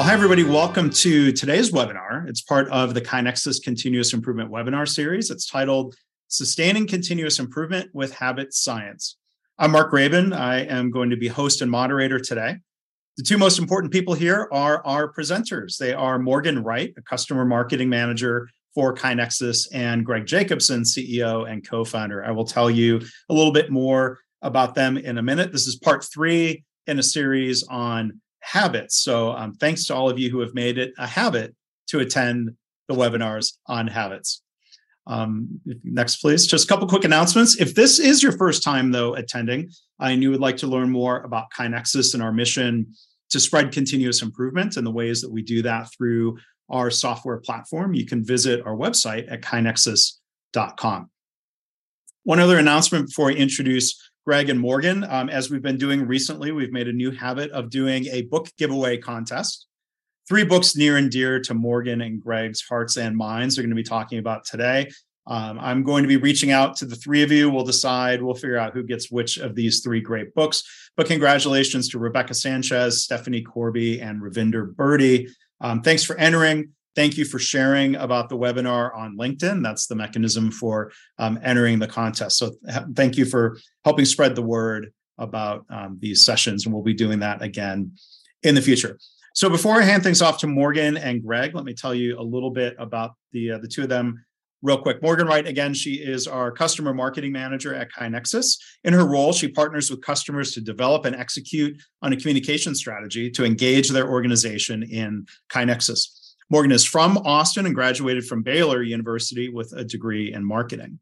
Well, hi, everybody. Welcome to today's webinar. It's part of the KaiNexus Continuous Improvement webinar series. It's titled Sustaining Continuous Improvement with Habit Science. I'm Mark Graban. I am going to be host and moderator today. The two most important people here are our presenters. They are Morgan Wright, a customer marketing manager for KaiNexus, and Greg Jacobson, CEO and co founder. I will tell you a little bit more about them in a minute. This is part three in a series on habits. So um, thanks to all of you who have made it a habit to attend the webinars on habits. Um, next, please. Just a couple quick announcements. If this is your first time, though, attending, and you would like to learn more about KaiNexus and our mission to spread continuous improvement and the ways that we do that through our software platform, you can visit our website at kainexus.com. One other announcement before I introduce Greg and Morgan. Um, as we've been doing recently, we've made a new habit of doing a book giveaway contest. Three books near and dear to Morgan and Greg's hearts and minds are going to be talking about today. Um, I'm going to be reaching out to the three of you. We'll decide, we'll figure out who gets which of these three great books. But congratulations to Rebecca Sanchez, Stephanie Corby, and Ravinder Birdie. Um, thanks for entering. Thank you for sharing about the webinar on LinkedIn. That's the mechanism for um, entering the contest. So thank you for helping spread the word about um, these sessions, and we'll be doing that again in the future. So before I hand things off to Morgan and Greg, let me tell you a little bit about the uh, the two of them real quick. Morgan Wright, again, she is our customer marketing manager at KaiNexus. In her role, she partners with customers to develop and execute on a communication strategy to engage their organization in KaiNexus. Morgan is from Austin and graduated from Baylor University with a degree in marketing.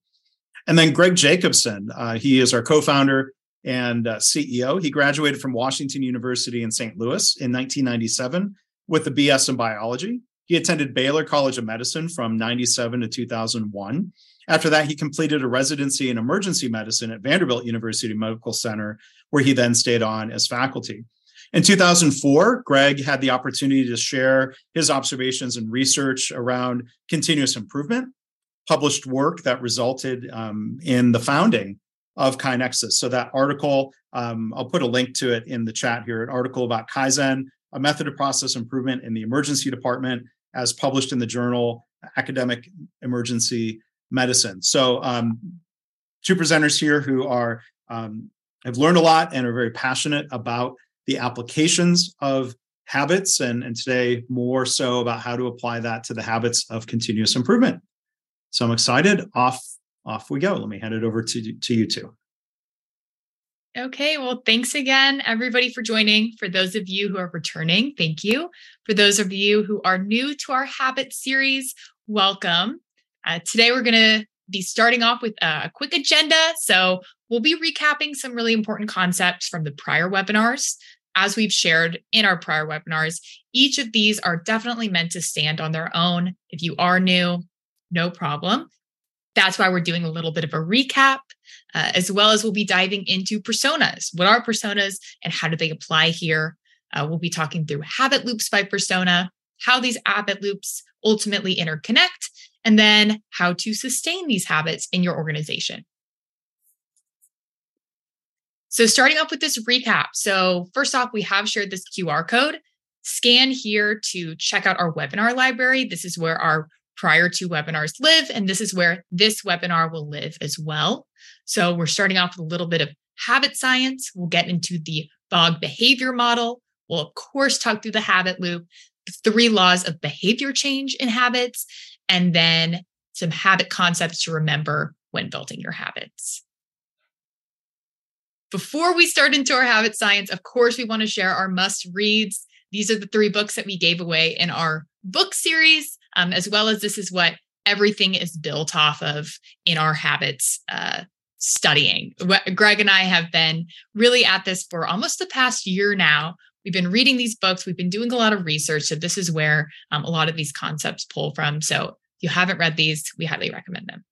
And then Greg Jacobson, uh, he is our co founder and uh, CEO. He graduated from Washington University in St. Louis in 1997 with a BS in biology. He attended Baylor College of Medicine from 97 to 2001. After that, he completed a residency in emergency medicine at Vanderbilt University Medical Center, where he then stayed on as faculty. In 2004, Greg had the opportunity to share his observations and research around continuous improvement, published work that resulted um, in the founding of KaiNexus. So that article, um, I'll put a link to it in the chat here, an article about Kaizen, a method of process improvement in the emergency department, as published in the journal Academic Emergency Medicine. So um, two presenters here who are um, have learned a lot and are very passionate about the applications of habits and, and today more so about how to apply that to the habits of continuous improvement. So I'm excited. Off off we go. Let me hand it over to, to you two. Okay, well, thanks again, everybody, for joining. For those of you who are returning, thank you. For those of you who are new to our habit series, welcome. Uh, today, we're going to be starting off with a quick agenda. So, we'll be recapping some really important concepts from the prior webinars as we've shared in our prior webinars, each of these are definitely meant to stand on their own. If you are new, no problem. That's why we're doing a little bit of a recap, uh, as well as we'll be diving into personas. What are personas and how do they apply here? Uh, we'll be talking through habit loops by persona, how these habit loops ultimately interconnect, and then how to sustain these habits in your organization. So, starting off with this recap. So, first off, we have shared this QR code. Scan here to check out our webinar library. This is where our prior two webinars live, and this is where this webinar will live as well. So, we're starting off with a little bit of habit science. We'll get into the Fogg behavior model. We'll, of course, talk through the habit loop, the three laws of behavior change in habits, and then some habit concepts to remember when building your habits. Before we start into our habit science, of course, we want to share our must reads. These are the three books that we gave away in our book series, um, as well as this is what everything is built off of in our habits uh, studying. Greg and I have been really at this for almost the past year now. We've been reading these books, we've been doing a lot of research. So, this is where um, a lot of these concepts pull from. So, if you haven't read these, we highly recommend them.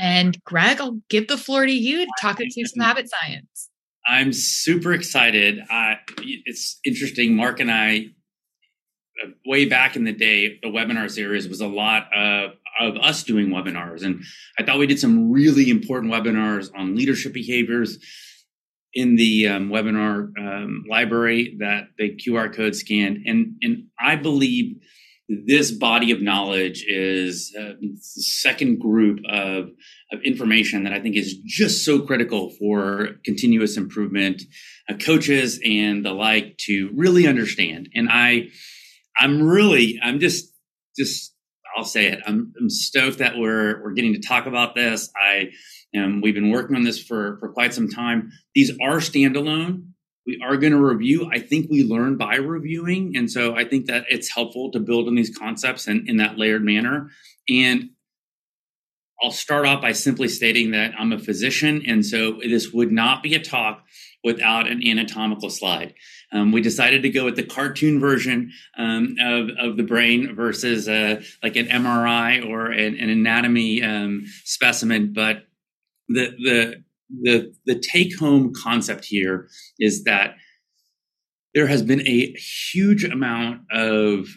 And Greg, I'll give the floor to you to talk us through some habit science. I'm super excited. Uh, it's interesting. Mark and I, uh, way back in the day, the webinar series was a lot of, of us doing webinars. And I thought we did some really important webinars on leadership behaviors. in the um, webinar um, library that the QR code scanned, and and I believe this body of knowledge is uh, second group of, of information that I think is just so critical for continuous improvement uh, coaches and the like to really understand. And I, I'm really, I'm just, just, I'll say it. I'm, I'm stoked that we're, we're getting to talk about this. I, um, we've been working on this for, for quite some time. These are standalone we are going to review. I think we learn by reviewing. And so I think that it's helpful to build on these concepts and in that layered manner. And I'll start off by simply stating that I'm a physician. And so this would not be a talk without an anatomical slide. Um, we decided to go with the cartoon version um, of, of the brain versus uh, like an MRI or an, an anatomy um, specimen. But the, the the the take home concept here is that there has been a huge amount of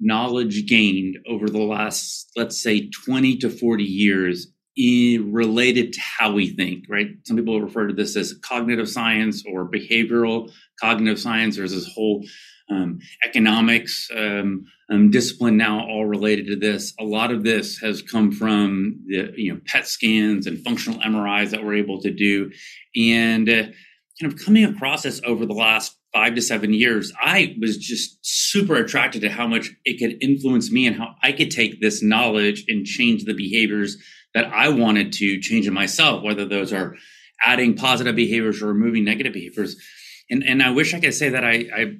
knowledge gained over the last let's say 20 to 40 years in, related to how we think right? Some people refer to this as cognitive science or behavioral cognitive science. There's this whole um, economics um, um, discipline now all related to this. A lot of this has come from the you know PET scans and functional MRIs that we're able to do, and uh, kind of coming across this over the last five to seven years, I was just super attracted to how much it could influence me and how I could take this knowledge and change the behaviors that I wanted to change in myself, whether those are adding positive behaviors or removing negative behaviors and and I wish I could say that I, I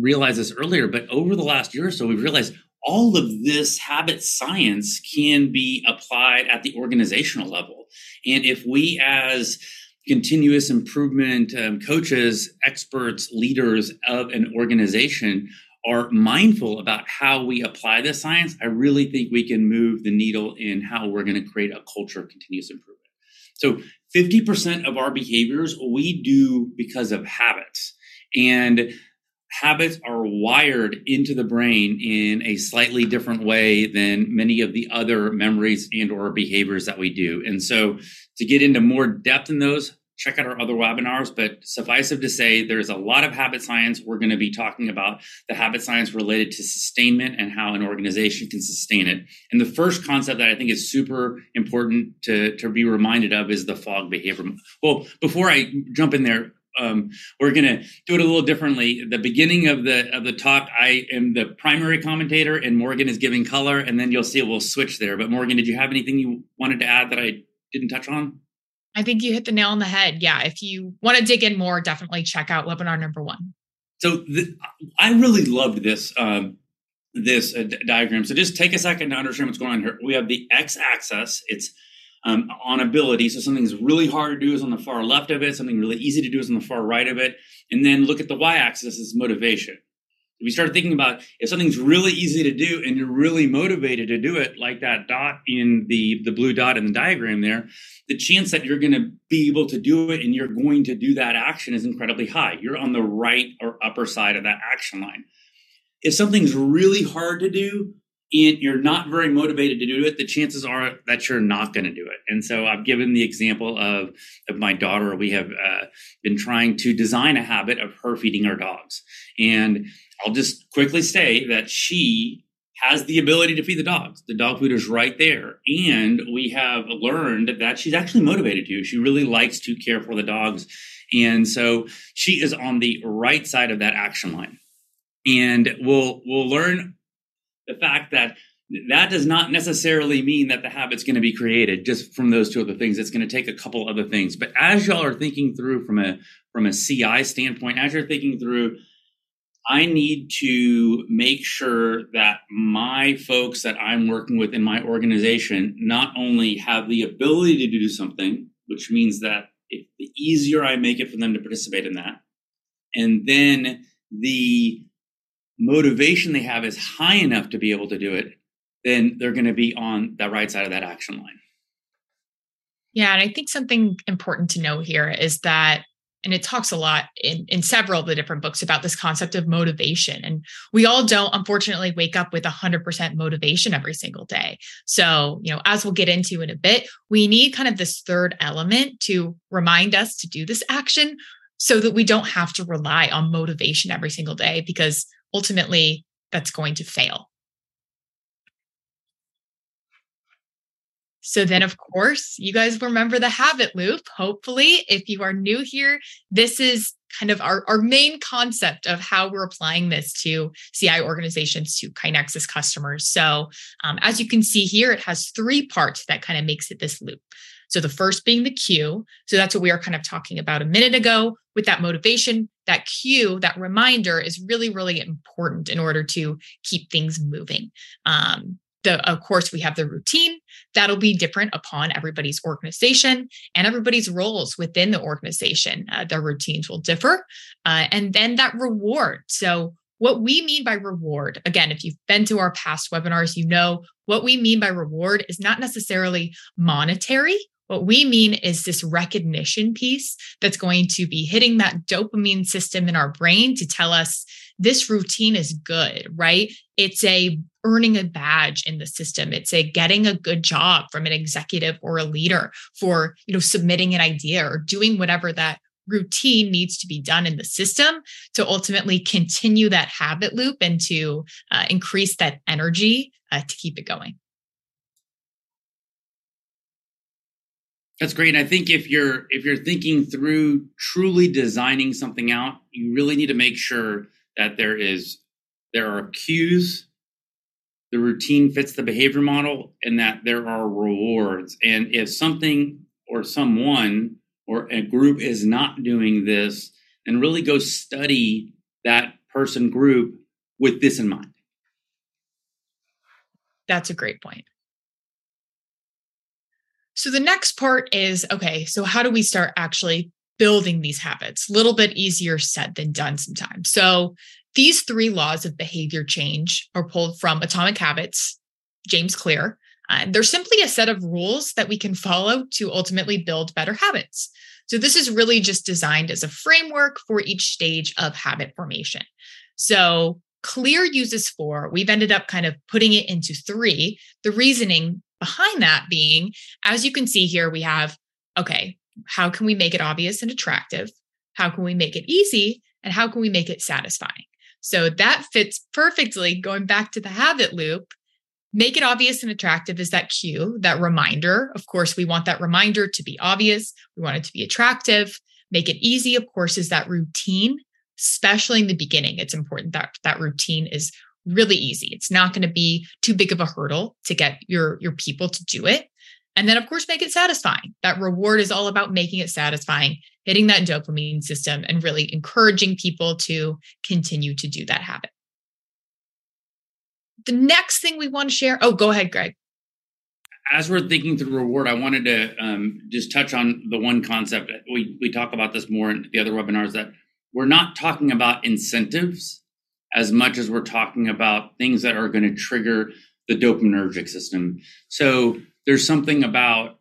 realized this earlier, but over the last year or so, we've realized all of this habit science can be applied at the organizational level. And if we as continuous improvement um, coaches, experts, leaders of an organization are mindful about how we apply this science, I really think we can move the needle in how we're going to create a culture of continuous improvement. So 50% of our behaviors we do because of habits. And habits are wired into the brain in a slightly different way than many of the other memories and or behaviors that we do. And so to get into more depth in those, check out our other webinars, but suffice it to say, there's a lot of habit science. We're going to be talking about the habit science related to sustainment and how an organization can sustain it. And the first concept that I think is super important to, to be reminded of is the Fogg behavior. Well, before I jump in there, um, we're going to do it a little differently. The beginning of the of the talk, I am the primary commentator, and Morgan is giving color, and then you'll see we'll switch there. But Morgan, did you have anything you wanted to add that I didn't touch on? I think you hit the nail on the head. Yeah. If you want to dig in more, definitely check out webinar number one. So the, I really loved this um, this uh, d- diagram. So just take a second to understand what's going on here. We have the x-axis. It's um, on ability. So something's really hard to do is on the far left of it. Something really easy to do is on the far right of it. And then look at the y-axis is motivation we start thinking about if something's really easy to do and you're really motivated to do it, like that dot in the, the blue dot in the diagram there, the chance that you're going to be able to do it and you're going to do that action is incredibly high. You're on the right or upper side of that action line. If something's really hard to do, and you're not very motivated to do it, the chances are that you're not going to do it. And so I've given the example of, of my daughter. We have uh, been trying to design a habit of her feeding our dogs. And I'll just quickly say that she has the ability to feed the dogs. The dog food is right there. And we have learned that she's actually motivated to. She really likes to care for the dogs. And so she is on the right side of that action line. And we'll we'll learn the fact that that does not necessarily mean that the habit's going to be created just from those two other things. It's going to take a couple other things. But as y'all are thinking through from a from a CI standpoint, as you're thinking through I need to make sure that my folks that I'm working with in my organization not only have the ability to do something, which means that the easier I make it for them to participate in that, and then the motivation they have is high enough to be able to do it, then they're going to be on the right side of that action line. Yeah. And I think something important to know here is that and it talks a lot in, in several of the different books about this concept of motivation. And we all don't, unfortunately, wake up with 100% motivation every single day. So, you know, as we'll get into in a bit, we need kind of this third element to remind us to do this action so that we don't have to rely on motivation every single day because ultimately that's going to fail. So then, of course, you guys remember the habit loop. Hopefully, if you are new here, this is kind of our, our main concept of how we're applying this to CI organizations, to KaiNexus customers. So um, as you can see here, it has three parts that kind of makes it this loop. So the first being the cue. So that's what we were kind of talking about a minute ago with that motivation. That cue, that reminder is really, really important in order to keep things moving. Um, the, of course, we have the routine that'll be different upon everybody's organization and everybody's roles within the organization. Uh, their routines will differ. Uh, and then that reward. So, what we mean by reward, again, if you've been to our past webinars, you know what we mean by reward is not necessarily monetary. What we mean is this recognition piece that's going to be hitting that dopamine system in our brain to tell us this routine is good, right? It's a earning a badge in the system. It's a getting a good job from an executive or a leader for, you know, submitting an idea or doing whatever that routine needs to be done in the system to ultimately continue that habit loop and to uh, increase that energy uh, to keep it going. That's great. I think if you're if you're thinking through truly designing something out, you really need to make sure that there is there are cues the routine fits the behavior model and that there are rewards. And if something or someone or a group is not doing this then really go study that person group with this in mind. That's a great point so the next part is okay so how do we start actually building these habits. A little bit easier said than done sometimes. So these three laws of behavior change are pulled from Atomic Habits, James Clear. Uh, they're simply a set of rules that we can follow to ultimately build better habits. So this is really just designed as a framework for each stage of habit formation. So Clear uses four. We've ended up kind of putting it into three. The reasoning behind that being, as you can see here, we have okay, how can we make it obvious and attractive? How can we make it easy? And how can we make it satisfying? So that fits perfectly going back to the habit loop. Make it obvious and attractive is that cue, that reminder. Of course, we want that reminder to be obvious. We want it to be attractive. Make it easy, of course, is that routine, especially in the beginning. It's important that that routine is really easy. It's not going to be too big of a hurdle to get your, your people to do it. And then, of course, make it satisfying. That reward is all about making it satisfying, hitting that dopamine system, and really encouraging people to continue to do that habit. The next thing we want to share. Oh, go ahead, Greg. As we're thinking through reward, I wanted to um, just touch on the one concept. We, we talk about this more in the other webinars that we're not talking about incentives as much as we're talking about things that are going to trigger the dopaminergic system. So there's something about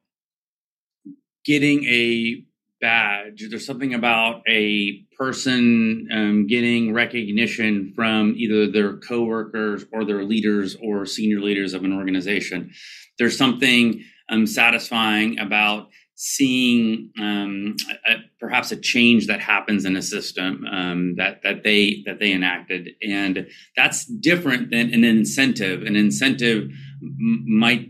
getting a badge. There's something about a person um, getting recognition from either their coworkers or their leaders or senior leaders of an organization. There's something um, satisfying about seeing um, a, perhaps a change that happens in a system um, that that they that they enacted, and that's different than an incentive. An incentive m- might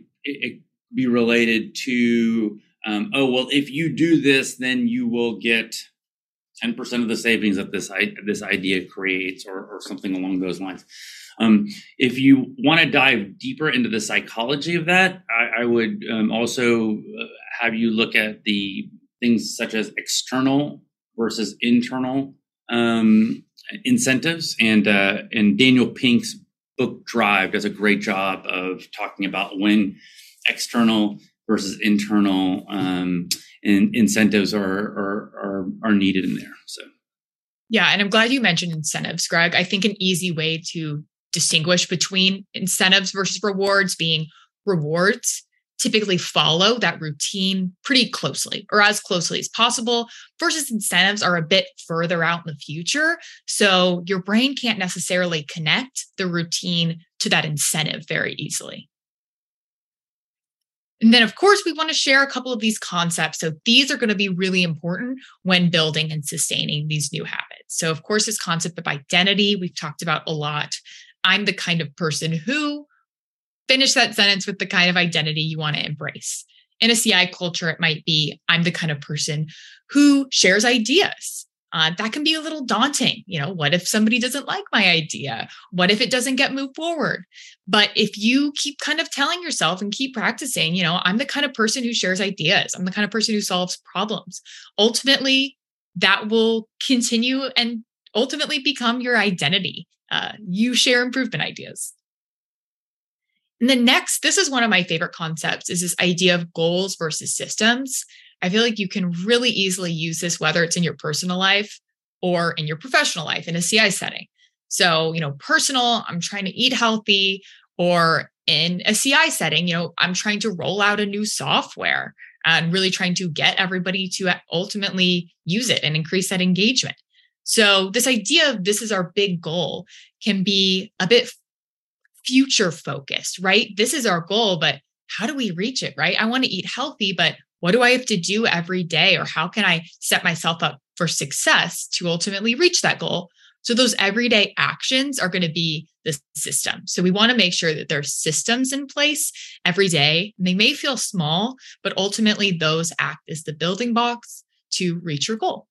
be related to um, oh well if you do this then you will get 10% of the savings that this this idea creates or, or something along those lines um, if you want to dive deeper into the psychology of that i, I would um, also uh, have you look at the things such as external versus internal um, incentives and uh, and daniel pink's book drive does a great job of talking about when external versus internal um, in, incentives are, are, are are needed in there. So, yeah, and I'm glad you mentioned incentives, Greg. I think an easy way to distinguish between incentives versus rewards being rewards typically follow that routine pretty closely or as closely as possible versus incentives are a bit further out in the future. So your brain can't necessarily connect the routine to that incentive very easily. And then, of course, we want to share a couple of these concepts. So, these are going to be really important when building and sustaining these new habits. So, of course, this concept of identity, we've talked about a lot. I'm the kind of person who finish that sentence with the kind of identity you want to embrace. In a CI culture, it might be I'm the kind of person who shares ideas. Uh, that can be a little daunting. You know, what if somebody doesn't like my idea? What if it doesn't get moved forward? But if you keep kind of telling yourself and keep practicing, you know, I'm the kind of person who shares ideas, I'm the kind of person who solves problems. Ultimately, that will continue and ultimately become your identity. Uh, you share improvement ideas. And then next, this is one of my favorite concepts is this idea of goals versus systems. I feel like you can really easily use this whether it's in your personal life or in your professional life in a CI setting. So, you know, personal, I'm trying to eat healthy, or in a CI setting, you know, I'm trying to roll out a new software and really trying to get everybody to ultimately use it and increase that engagement. So, this idea of this is our big goal can be a bit future focused, right? This is our goal, but how do we reach it, right? I want to eat healthy, but what do I have to do every day? Or how can I set myself up for success to ultimately reach that goal? So, those everyday actions are going to be the system. So, we want to make sure that there's systems in place every day. And they may feel small, but ultimately, those act as the building blocks to reach your goal.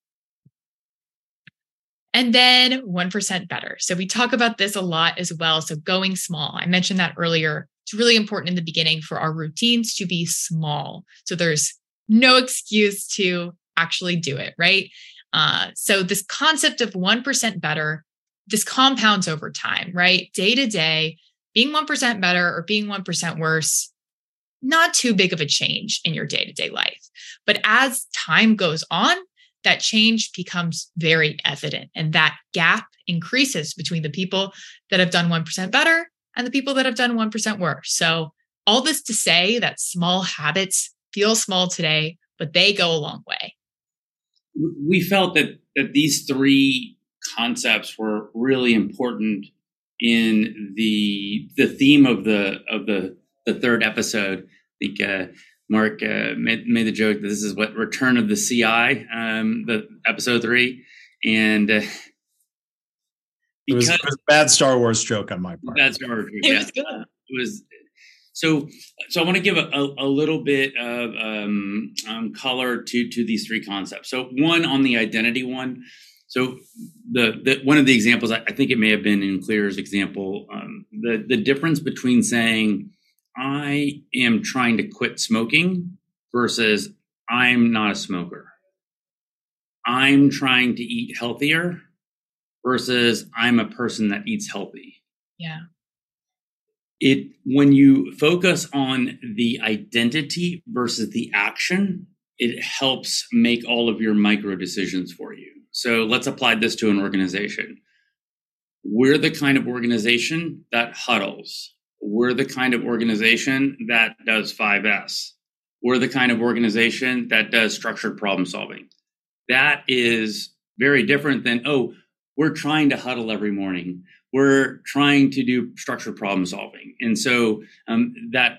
And then 1% better. So we talk about this a lot as well. So going small, I mentioned that earlier. It's really important in the beginning for our routines to be small. So there's no excuse to actually do it, right? Uh, so this concept of 1% better, this compounds over time, right? Day to day, being 1% better or being 1% worse, not too big of a change in your day to day life. But as time goes on, that change becomes very evident and that gap increases between the people that have done 1% better and the people that have done 1% worse. So, all this to say that small habits feel small today, but they go a long way. We felt that, that these three concepts were really important in the the theme of the of the the third episode. I think uh, Mark uh, made, made the joke that this is what Return of the CI, um, the episode three, and uh, it, was, it was, a bad Star Wars joke on my part. Bad Star Wars. Joke, it yeah. was good. It was so. So I want to give a, a, a, little bit of um, um, color to to these three concepts. So one on the identity one. So the, the one of the examples I, I think it may have been in Clear's example, um, the the difference between saying I am trying to quit smoking versus I'm not a smoker. I'm trying to eat healthier versus I'm a person that eats healthy. Yeah. It when you focus on the identity versus the action, it helps make all of your micro decisions for you. So let's apply this to an organization. We're the kind of organization that huddles we're the kind of organization that does 5S. We're the kind of organization that does structured problem solving. That is very different than, oh, we're trying to huddle every morning. We're trying to do structured problem solving. And so um, that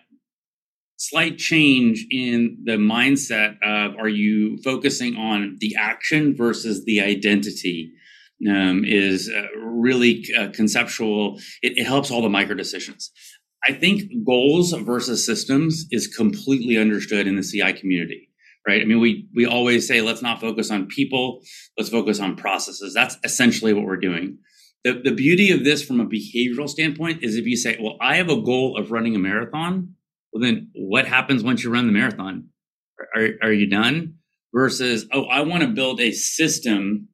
slight change in the mindset of are you focusing on the action versus the identity um, is uh, really uh, conceptual. It, it, helps all the micro decisions. I think goals versus systems is completely understood in the CI community, right? I mean, we we always say let's not focus on people, let's focus on processes. That's essentially what we're doing. The, the beauty of this from a behavioral standpoint is if you say, well, I have a goal of running a marathon, well, then what happens once you run the marathon? Are, are you done? Versus, oh, I want to build a system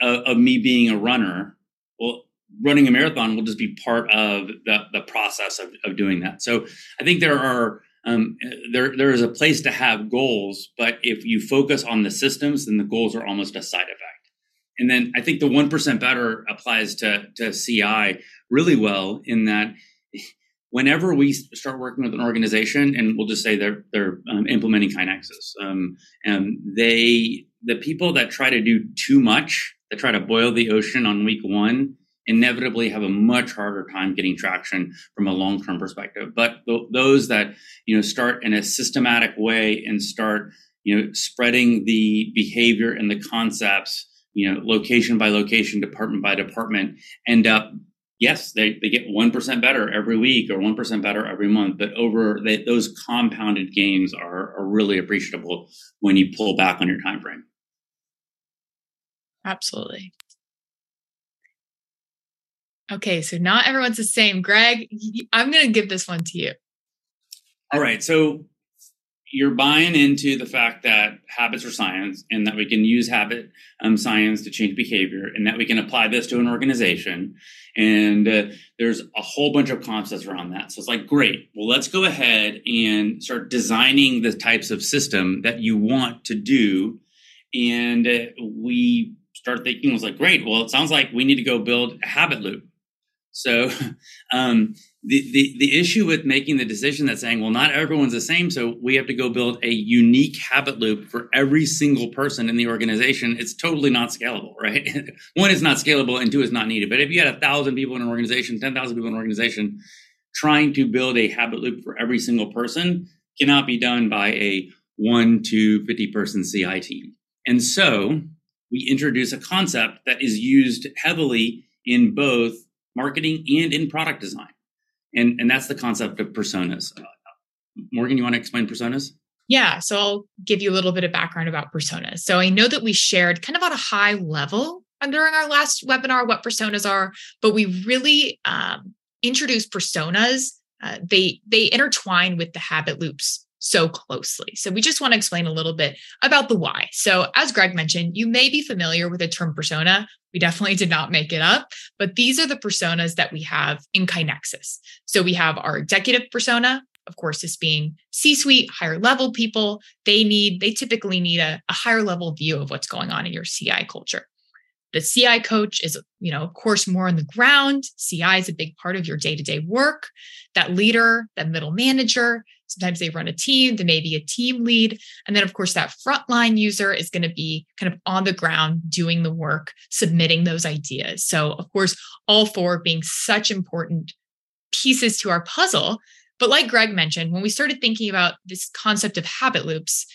of, of me being a runner. Well, running a marathon will just be part of the, the process of, of doing that. So I think there are um, there there is a place to have goals, but if you focus on the systems, then the goals are almost a side effect. And then I think the one percent better applies to to CI really well in that whenever we start working with an organization, and we'll just say they're they're um, implementing KaiNexus, um, and they the people that try to do too much, that try to boil the ocean on week one, inevitably have a much harder time getting traction from a long term perspective. But th- those that you know start in a systematic way and start you know spreading the behavior and the concepts you know location by location department by department end up yes, they, they get 1% better every week or 1% better every month, but over those compounded gains are, are really appreciable when you pull back on your time frame. Absolutely. Okay, so not everyone's the same. Greg, I'm going to give this one to you. All right. So you're buying into the fact that habits are science and that we can use habit um, science to change behavior and that we can apply this to an organization and uh, there's a whole bunch of concepts around that so it's like great well let's go ahead and start designing the types of system that you want to do and uh, we start thinking was like great well it sounds like we need to go build a habit loop so um, the, the, the issue with making the decision that saying, well, not everyone's the same, so we have to go build a unique habit loop for every single person in the organization, it's totally not scalable, right? One is not scalable and two is not needed. But if you had a thousand people in an organization, 10,000 people in an organization, trying to build a habit loop for every single person cannot be done by a one to 50 person CI team. And so we introduce a concept that is used heavily in both marketing and in product design. And, and that's the concept of personas. Uh, Morgan, you want to explain personas? Yeah, so I'll give you a little bit of background about personas. So I know that we shared kind of on a high level during our last webinar what personas are, but we really um, introduced personas. Uh, they they intertwine with the habit loops so closely. So we just want to explain a little bit about the why. So as Greg mentioned, you may be familiar with the term persona. We definitely did not make it up, but these are the personas that we have in KaiNexus. So we have our executive persona, of course, this being C-suite, higher level people. They need, they typically need a, a higher level view of what's going on in your CI culture. The CI coach is, you know, of course, more on the ground. CI is a big part of your day to day work. That leader, that middle manager, sometimes they run a team, they may be a team lead. And then, of course, that frontline user is going to be kind of on the ground doing the work, submitting those ideas. So, of course, all four being such important pieces to our puzzle. But like Greg mentioned, when we started thinking about this concept of habit loops,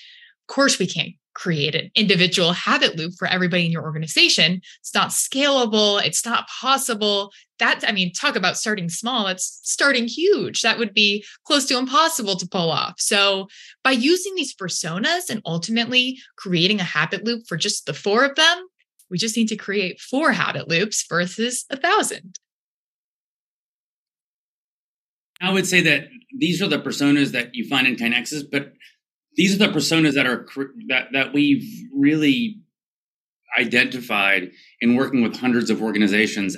of course, we can't create an individual habit loop for everybody in your organization. It's not scalable. It's not possible. That, I mean, talk about starting small. It's starting huge. That would be close to impossible to pull off. So, by using these personas and ultimately creating a habit loop for just the four of them, we just need to create four habit loops versus a thousand. I would say that these are the personas that you find in KaiNexus, but these are the personas that are that that we've really identified in working with hundreds of organizations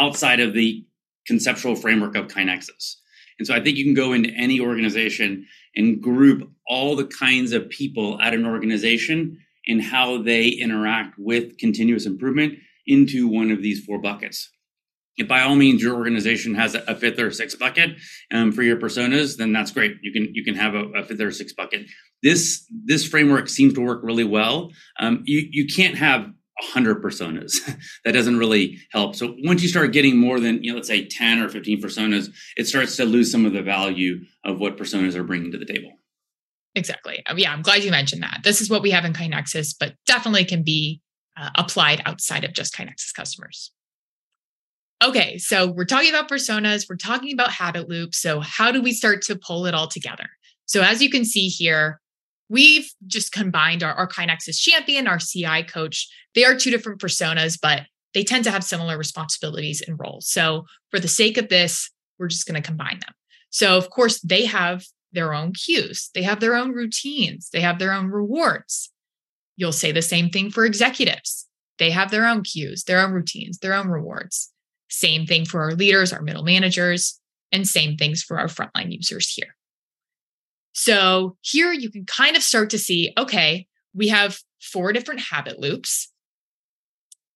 outside of the conceptual framework of KaiNexus. And so I think you can go into any organization and group all the kinds of people at an organization and how they interact with continuous improvement into one of these four buckets if by all means your organization has a fifth or sixth bucket um, for your personas, then that's great. You can you can have a, a fifth or sixth bucket. This this framework seems to work really well. Um, you you can't have hundred personas. that doesn't really help. So once you start getting more than you know, let's say ten or fifteen personas, it starts to lose some of the value of what personas are bringing to the table. Exactly. Um, yeah, I'm glad you mentioned that. This is what we have in KaiNexus, but definitely can be uh, applied outside of just KaiNexus customers. Okay, so we're talking about personas, we're talking about habit loops. So, how do we start to pull it all together? So, as you can see here, we've just combined our, our KaiNexus champion, our CI coach. They are two different personas, but they tend to have similar responsibilities and roles. So, for the sake of this, we're just going to combine them. So, of course, they have their own cues, they have their own routines, they have their own rewards. You'll say the same thing for executives. They have their own cues, their own routines, their own rewards. Same thing for our leaders, our middle managers, and same things for our frontline users here. So here you can kind of start to see okay, we have four different habit loops,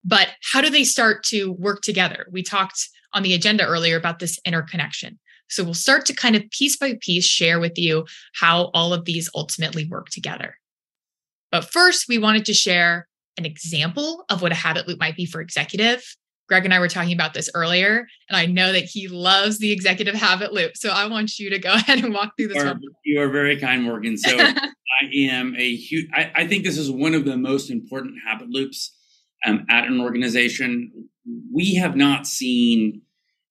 but how do they start to work together? We talked on the agenda earlier about this interconnection. So we'll start to kind of piece by piece share with you how all of these ultimately work together. But first, we wanted to share an example of what a habit loop might be for executive. Greg and I were talking about this earlier, and I know that he loves the executive habit loop. So I want you to go ahead and walk through this. You are, you are very kind, Morgan. So I am a huge, I, I, think this is one of the most important habit loops um, at an organization. We have not seen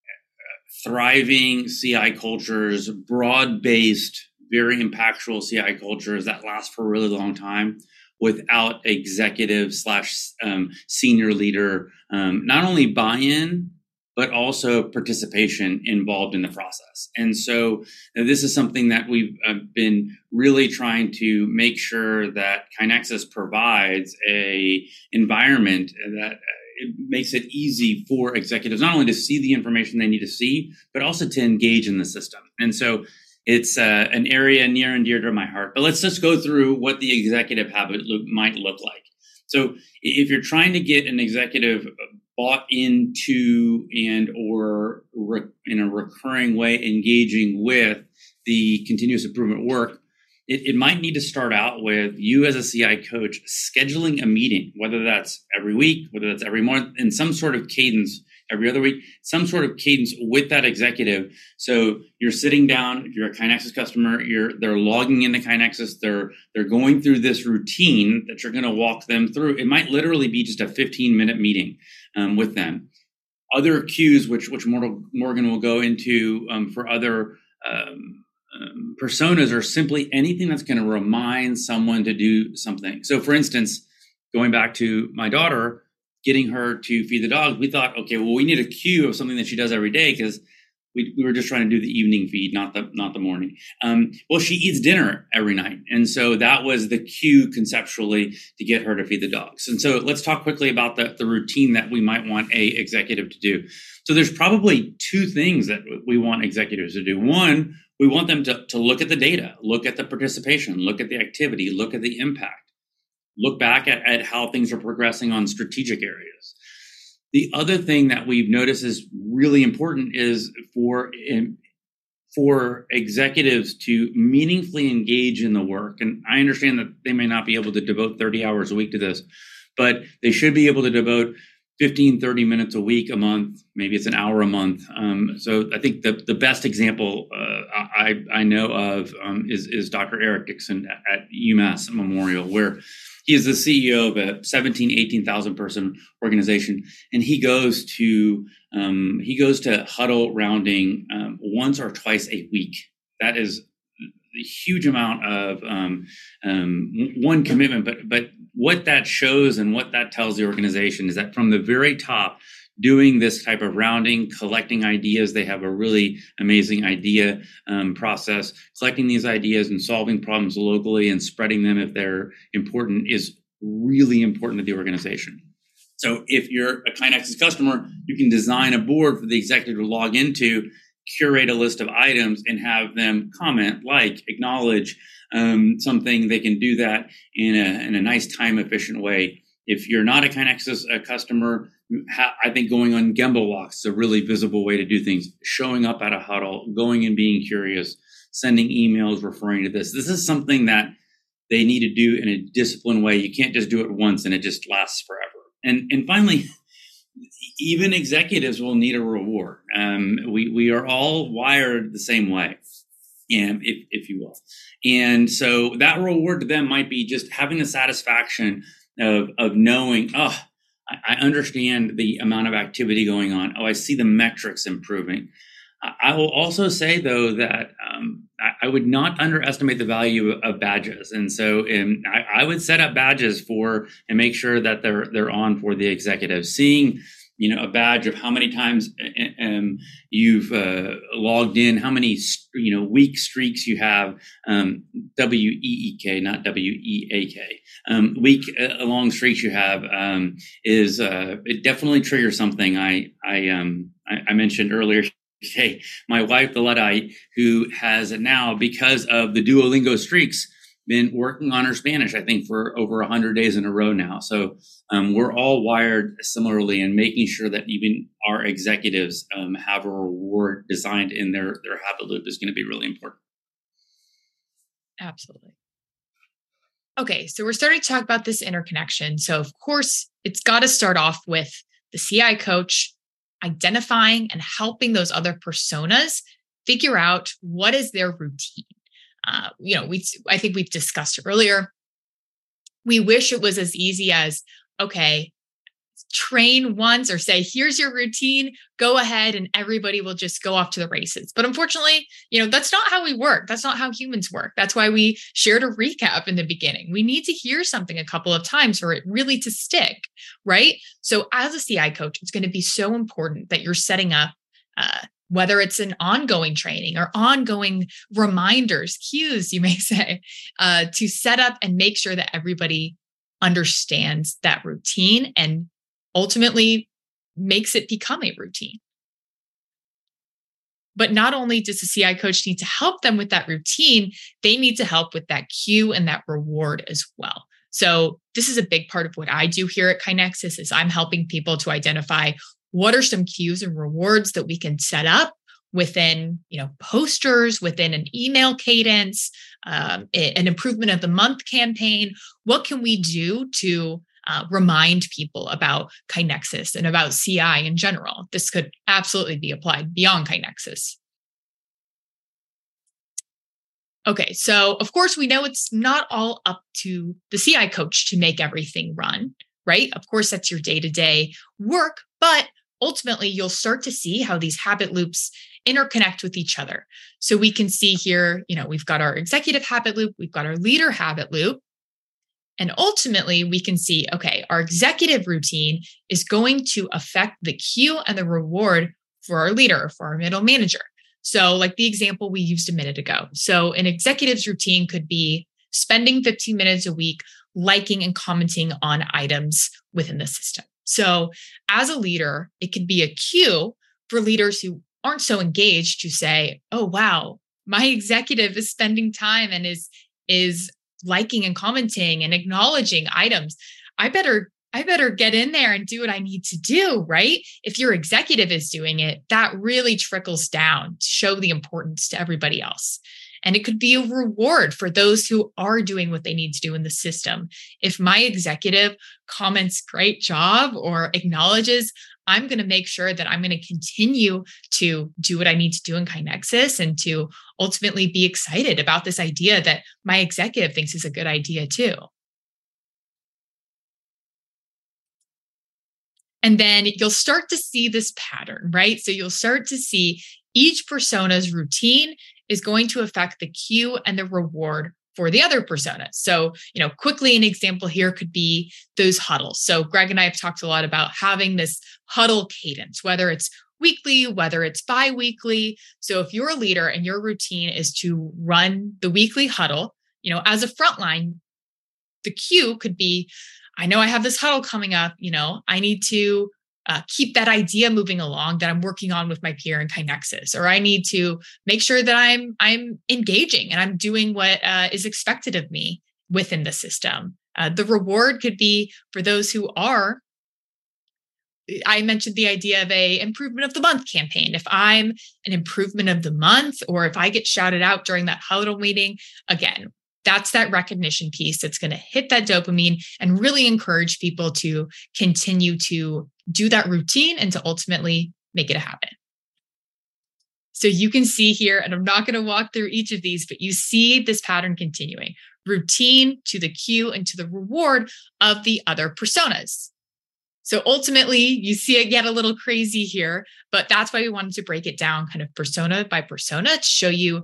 uh, thriving CI cultures, broad based, very impactful CI cultures that last for a really long time without executive slash um, senior leader um, not only buy-in but also participation involved in the process. And so this is something that we've uh, been really trying to make sure that KaiNexus provides a environment that uh, it makes it easy for executives not only to see the information they need to see but also to engage in the system. And so it's uh, an area near and dear to my heart. But let's just go through what the executive habit loop might look like. So if you're trying to get an executive bought into and or re- in a recurring way engaging with the continuous improvement work, it, it, might need to start out with you as a CI coach scheduling a meeting, whether that's every week, whether that's every month, in some sort of cadence every other week, some sort of cadence with that executive. So you're sitting down, you're a KaiNexus customer, you're they're logging into KaiNexus, they're they're going through this routine that you're going to walk them through. It might literally be just a 15 minute meeting um, with them. Other cues, which which Morgan will go into um, for other um, um, personas, are simply anything that's going to remind someone to do something. So, for instance, going back to my daughter, getting her to feed the dogs, we thought, okay, well, we need a cue of something that she does every day because we, we were just trying to do the evening feed, not the not the morning. Um, well, she eats dinner every night, and so that was the cue conceptually to get her to feed the dogs. And so let's talk quickly about the the routine that we might want a executive to do. So there's probably two things that we want executives to do. One, we want them to, to look at the data, look at the participation, look at the activity, look at the impact look back at, at how things are progressing on strategic areas. The other thing that we've noticed is really important is for for executives to meaningfully engage in the work. And I understand that they may not be able to devote 30 hours a week to this, but they should be able to devote 15, 30 minutes a week, a month, maybe it's an hour a month. Um, so I think the, the best example uh, I, I know of um, is, is Dr. Eric Dickson at, at UMass Memorial, where he is the CEO of a 17, 18,000 person organization. And he goes to, um, he goes to huddle rounding um, once or twice a week. That is a huge amount of um, um, one commitment, but but what that shows and what that tells the organization is that from the very top, doing this type of rounding, collecting ideas. They have a really amazing idea um, process. Collecting these ideas and solving problems locally and spreading them if they're important is really important to the organization. So if you're a KaiNexus customer, you can design a board for the executive to log into, curate a list of items, and have them comment, like, acknowledge um, something. They can do that in a, in a nice, time efficient way. If you're not a KaiNexus uh, customer, I think going on Gemba walks is a really visible way to do things. Showing up at a huddle, going and being curious, sending emails referring to this. This is something that they need to do in a disciplined way. You can't just do it once and it just lasts forever. And and finally, even executives will need a reward. Um, we we are all wired the same way, and if if you will. And so that reward to them might be just having the satisfaction of of knowing, oh I understand the amount of activity going on. Oh, I see the metrics improving. I will also say, though, that um, I, would not underestimate the value of badges, and so um, I, I, would set up badges for and make sure that they're they're on for the executive. Seeing you know a badge of how many times um, you've uh, logged in, how many you know week streaks you have. Um, w E E K, not W E A K. Um, week uh, long streaks you have um, is uh, it definitely triggers something. I I um I, I mentioned earlier. My wife, the Luddite, who has now, because of the Duolingo streaks, been working on our Spanish, I think, for over 100 days in a row now. So um, we're all wired similarly, and making sure that even our executives um, have a reward designed in their their habit loop is going to be really important. Absolutely. Okay, so we're starting to talk about this interconnection. So, of course, it's got to start off with the CI coach identifying and helping those other personas figure out what is their routine. Uh, you know, we I think we've discussed earlier. We wish it was as easy as okay, train once or say, here's your routine, go ahead and everybody will just go off to the races. But unfortunately, you know, that's not how we work. That's not how humans work. That's why we shared a recap in the beginning. We need to hear something a couple of times for it really to stick, right? So as a CI coach, it's going to be so important that you're setting up uh, whether it's an ongoing training or ongoing reminders, cues, you may say, uh, to set up and make sure that everybody understands that routine and ultimately makes it become a routine. But not only does the CI coach need to help them with that routine, they need to help with that cue and that reward as well. So this is a big part of what I do here at KaiNexus is I'm helping people to identify what are some cues and rewards that we can set up within you know posters within an email cadence um, an improvement of the month campaign what can we do to uh, remind people about KaiNexus and about CI in general. This could absolutely be applied beyond KaiNexus. Okay, so of course, we know it's not all up to the CI coach to make everything run, right? Of course, that's your day to day work, but ultimately, you'll start to see how these habit loops interconnect with each other. So we can see here, you know, we've got our executive habit loop, we've got our leader habit loop, and ultimately, we can see okay, our executive routine is going to affect the cue and the reward for our leader, for our middle manager. So, like the example we used a minute ago. So, an executive's routine could be spending 15 minutes a week liking and commenting on items within the system. So, as a leader, it can be a cue for leaders who aren't so engaged to say, "Oh wow, my executive is spending time and is is liking and commenting and acknowledging items. I better i better get in there and do what i need to do right? If your executive is doing it that really trickles down to show the importance to everybody else and it could be a reward for those who are doing what they need to do in the system. If my executive comments, great job, or acknowledges, I'm going to make sure that I'm going to continue to do what I need to do in KaiNexus and to ultimately be excited about this idea that my executive thinks is a good idea too. And then you'll start to see this pattern, right? So you'll start to see each persona's routine is going to affect the cue and the reward for the other persona. So, you know, quickly an example here could be those huddles. So, Greg and I have talked a lot about having this huddle cadence, whether it's weekly, whether it's bi weekly. So, if you're a leader and your routine is to run the weekly huddle, you know, as a frontline, the cue could be I know I have this huddle coming up, you know, I need to uh, keep that idea moving along that I'm working on with my peer in KaiNexus, or I need to make sure that I'm I'm engaging and I'm doing what uh, is expected of me within the system. Uh, the reward could be for those who are. I mentioned the idea of a improvement of the month campaign. If I'm an improvement of the month, or if I get shouted out during that huddle meeting, again, that's that recognition piece that's going to hit that dopamine and really encourage people to continue to do that routine and to ultimately make it a habit. So you can see here, and I'm not going to walk through each of these, but you see this pattern continuing routine to the cue and to the reward of the other personas. So ultimately, you see it get a little crazy here, but that's why we wanted to break it down kind of persona by persona to show you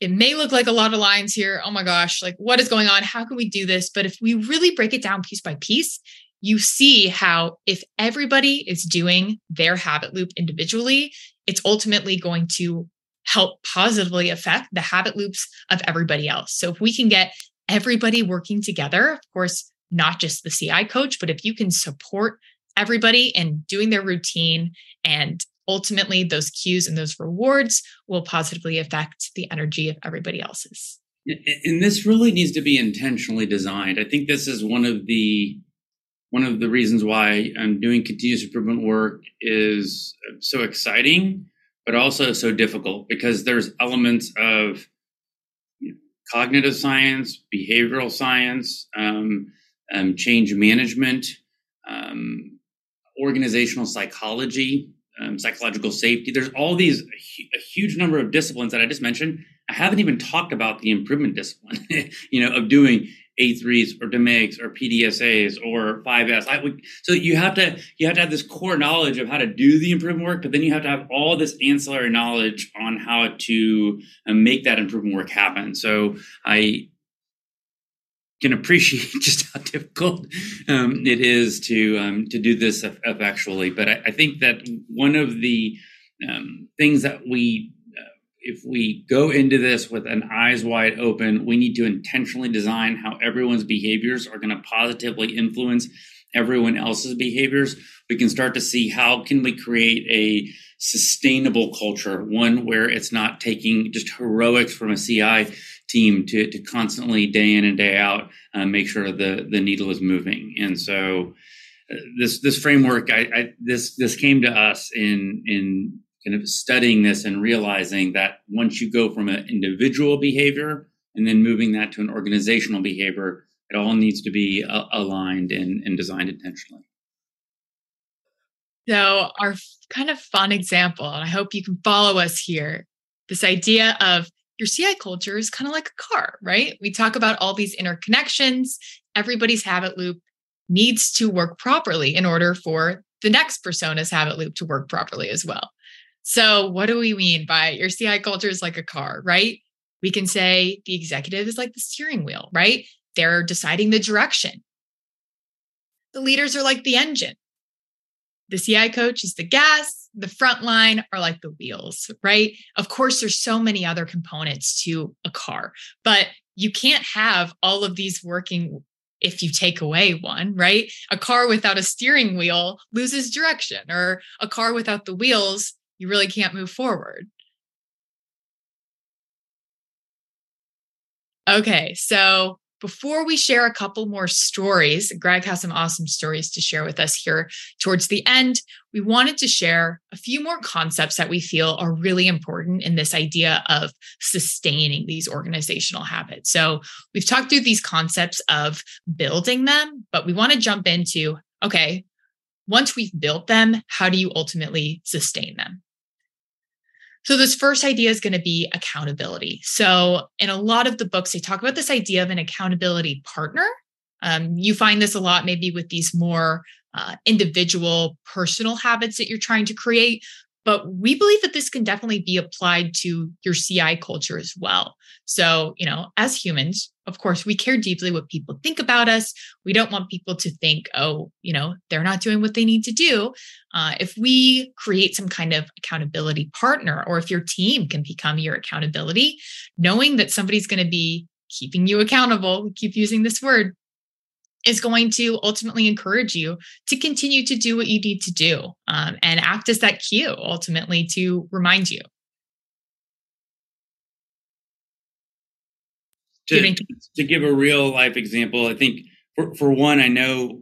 it may look like a lot of lines here. Oh my gosh, like what is going on? How can we do this? But if we really break it down piece by piece, you see how if everybody is doing their habit loop individually, it's ultimately going to help positively affect the habit loops of everybody else. So if we can get everybody working together, of course, not just the CI coach, but if you can support everybody in doing their routine and ultimately those cues and those rewards will positively affect the energy of everybody else's. and this really needs to be intentionally designed. I think this is one of the one of the reasons why I'm doing continuous improvement work is so exciting, but also so difficult because there's elements of you know, cognitive science, behavioral science, um, um, change management, um, organizational psychology, um, psychological safety. There's all these a huge number of disciplines that I just mentioned. I haven't even talked about the improvement discipline, you know, of doing A3s or DMAICs or PDSAs or 5S. I would, so you have to you have to have this core knowledge of how to do the improvement work, but then you have to have all this ancillary knowledge on how to uh, make that improvement work happen. So I can appreciate just how difficult um, it is to um, to do this effectually. But I, I, think that one of the um, things that we, if we go into this with an eyes wide open, we need to intentionally design how everyone's behaviors are going to positively influence everyone else's behaviors. We can start to see how can we create a sustainable culture, one where it's not taking just heroics from a CI team to, to constantly day in and day out uh, make sure the the needle is moving. And so uh, this this framework, I, I, this this came to us in in kind of studying this and realizing that once you go from an individual behavior and then moving that to an organizational behavior, it all needs to be uh, aligned and, and designed intentionally. So, our kind of fun example, and I hope you can follow us here this idea of your CI culture is kind of like a car, right? We talk about all these interconnections. Everybody's habit loop needs to work properly in order for the next persona's habit loop to work properly as well. So, what do we mean by your CI culture is like a car, right? We can say the executive is like the steering wheel, right? They're deciding the direction. The leaders are like the engine. The CI coach is the gas the front line are like the wheels, right? Of course, there's so many other components to a car, but you can't have all of these working if you take away one, right? A car without a steering wheel loses direction, or a car without the wheels, you really can't move forward. Okay, so before we share a couple more stories, Greg has some awesome stories to share with us here towards the end. We wanted to share a few more concepts that we feel are really important in this idea of sustaining these organizational habits. So, we've talked through these concepts of building them, but we want to jump into okay, once we've built them, how do you ultimately sustain them? So, this first idea is going to be accountability. So, in a lot of the books, they talk about this idea of an accountability partner. Um, you find this a lot maybe with these more uh, individual personal habits that you're trying to create. But we believe that this can definitely be applied to your CI culture as well. So, you know, as humans, of course, we care deeply what people think about us. We don't want people to think, oh, you know, they're not doing what they need to do. Uh, if we create some kind of accountability partner, or if your team can become your accountability, knowing that somebody's going to be keeping you accountable, we keep using this word, is going to ultimately encourage you to continue to do what you need to do um, and act as that cue ultimately to remind you. To, to give a real life example, I think for, for one, I know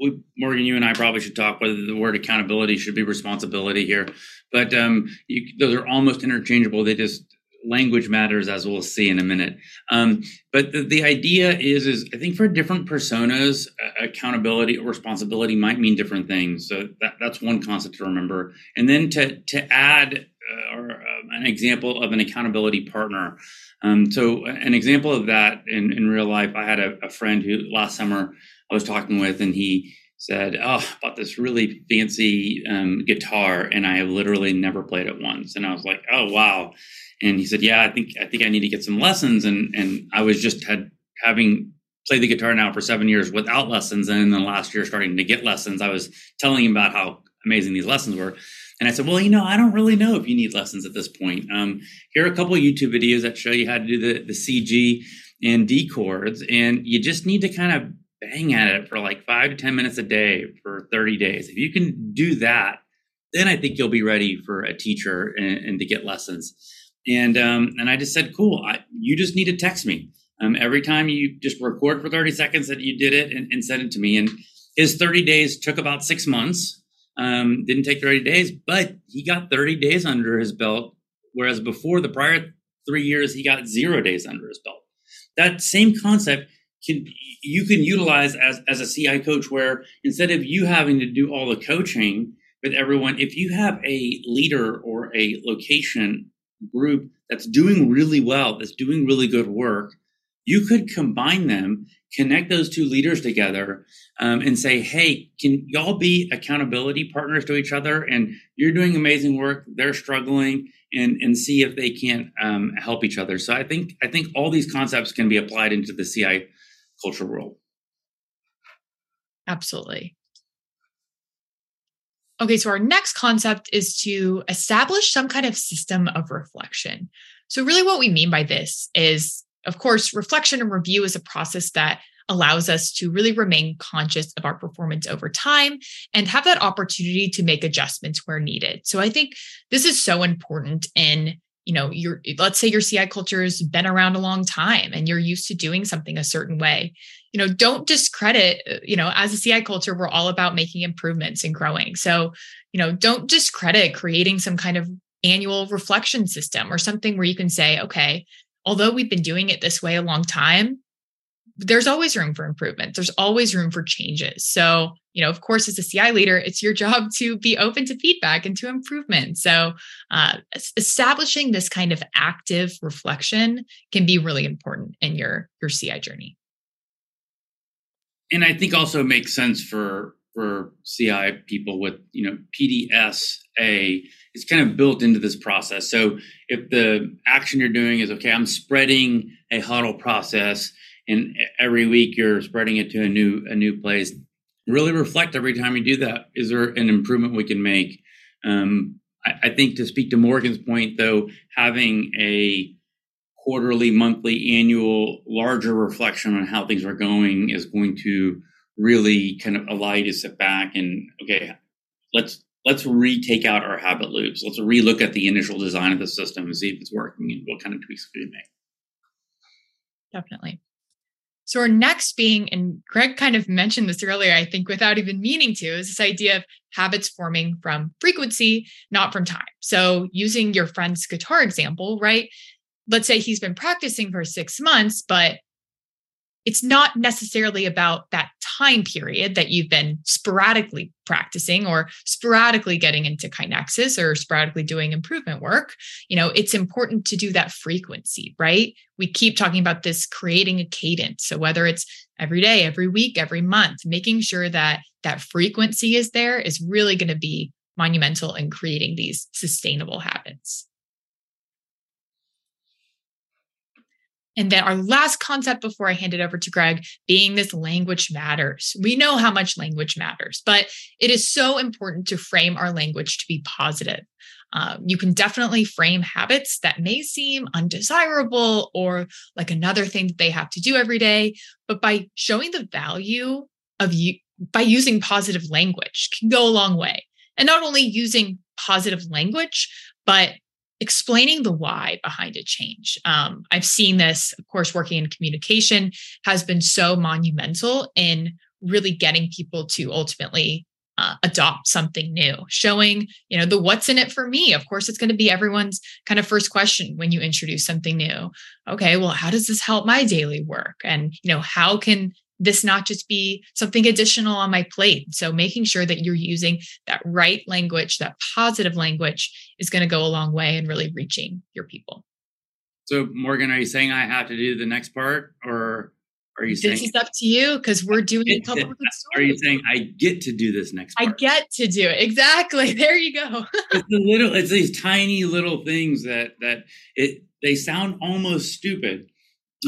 we, Morgan, you and I probably should talk whether the word accountability should be responsibility here, but um, you, those are almost interchangeable. They just language matters, as we'll see in a minute. Um, but the, the, idea is, is I think for different personas, uh, accountability or responsibility might mean different things. So that, that's one concept to remember. And then to to add uh, or uh, an example of an accountability partner. Um, so an example of that in, in real life, I had a, a friend who last summer I was talking with, and he said, "Oh, I bought this really fancy um, guitar, and I have literally never played it once." And I was like, "Oh, wow!" And he said, "Yeah, I think I think I need to get some lessons." And and I was just had having played the guitar now for seven years without lessons, and in the last year starting to get lessons. I was telling him about how amazing these lessons were. And I said, well, you know, I don't really know if you need lessons at this point. Um, here are a couple YouTube videos that show you how to do the, the CG and D chords, and you just need to kind of bang at it for like five to 10 minutes a day for 30 days. If you can do that, then I think you'll be ready for a teacher and, and to get lessons. And um, and I just said, cool. I, you just need to text me um, every time you just record for 30 seconds that you did it and, and send it to me. And his 30 days took about six months. Um, didn't take 30 days, but he got 30 days under his belt. Whereas before the prior three years, he got zero days under his belt. That same concept can you can utilize as as a CI coach, where instead of you having to do all the coaching with everyone, if you have a leader or a location group that's doing really well, that's doing really good work, you could combine them, connect those two leaders together, um, and say, "Hey, can y'all be accountability partners to each other? And you're doing amazing work; they're struggling, and and see if they can't um, help each other." So I think I think all these concepts can be applied into the CI culture world. Absolutely. Okay, so our next concept is to establish some kind of system of reflection. So, really, what we mean by this is, of course, reflection and review is a process that allows us to really remain conscious of our performance over time and have that opportunity to make adjustments where needed. So, I think this is so important in you know your let's say your ci culture has been around a long time and you're used to doing something a certain way you know don't discredit you know as a ci culture we're all about making improvements and growing so you know don't discredit creating some kind of annual reflection system or something where you can say okay although we've been doing it this way a long time there's always room for improvement. There's always room for changes. So, you know, of course, as a CI leader, it's your job to be open to feedback and to improvement. So, uh, establishing this kind of active reflection can be really important in your your CI journey. And I think also makes sense for for CI people with you know PDSA. It's kind of built into this process. So if the action you're doing is okay, I'm spreading a huddle process and every week you're spreading it to a new a new place really reflect every time you do that is there an improvement we can make um, I, I, think to speak to morgan's point though having a quarterly monthly annual larger reflection on how things are going is going to really kind of allow you to sit back and okay let's let's retake out our habit loops let's relook at the initial design of the system and see if it's working and what kind of tweaks we can make definitely so, our next being, and Greg kind of mentioned this earlier, I think without even meaning to, is this idea of habits forming from frequency, not from time. So, using your friend's guitar example, right? Let's say he's been practicing for six months, but it's not necessarily about that time period that you've been sporadically practicing or sporadically getting into KaiNexus or sporadically doing improvement work. You know, it's important to do that frequency, right? We keep talking about this creating a cadence. So whether it's every day, every week, every month, making sure that that frequency is there is really going to be monumental in creating these sustainable habits. And then our last concept before I hand it over to Greg being this language matters. We know how much language matters, but it is so important to frame our language to be positive. Um, you can definitely frame habits that may seem undesirable or like another thing that they have to do every day. But by showing the value of you, by using positive language, can go a long way. And not only using positive language, but explaining the why behind a change. Um, I've seen this, of course, working in communication has been so monumental in really getting people to ultimately uh, adopt something new showing you know the what's in it for me. Of course it's going to be everyone's kind of first question when you introduce something new. Okay well how does this help my daily work? And you know how can this not just be something additional on my plate. So making sure that you're using that right language, that positive language is going to go a long way in really reaching your people. So Morgan, are you saying I have to do the next part or are you saying this is up to you because we're doing a couple of Are you saying I get to do this next part? I get to do it. Exactly. There you go. it's the little it's these tiny little things that that it they sound almost stupid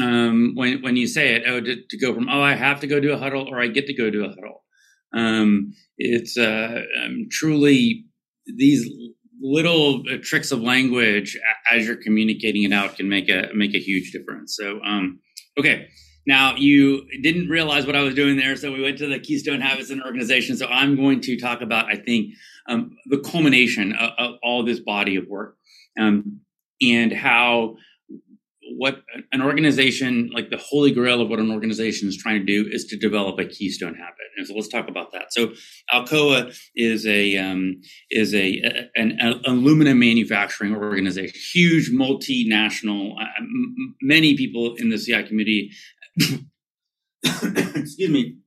um, when when you say it, oh, to, to, go from oh, I have to go do a huddle or I get to go do a huddle. Um, it's uh, um, truly these little uh, tricks of language as you're communicating it out can make a make a huge difference. So, um, okay. Now you didn't realize what I was doing there, so we went to the Keystone Habits and Organization. So I'm going to talk about, I think, um, the culmination of, of, all this body of work. Um, and how what an organization like the holy grail of what an organization is trying to do is to develop a keystone habit. And so let's talk about that. So alcoa is a um, is a, a an, an, aluminum manufacturing organization huge multinational. Uh, m- many people in the ci community excuse me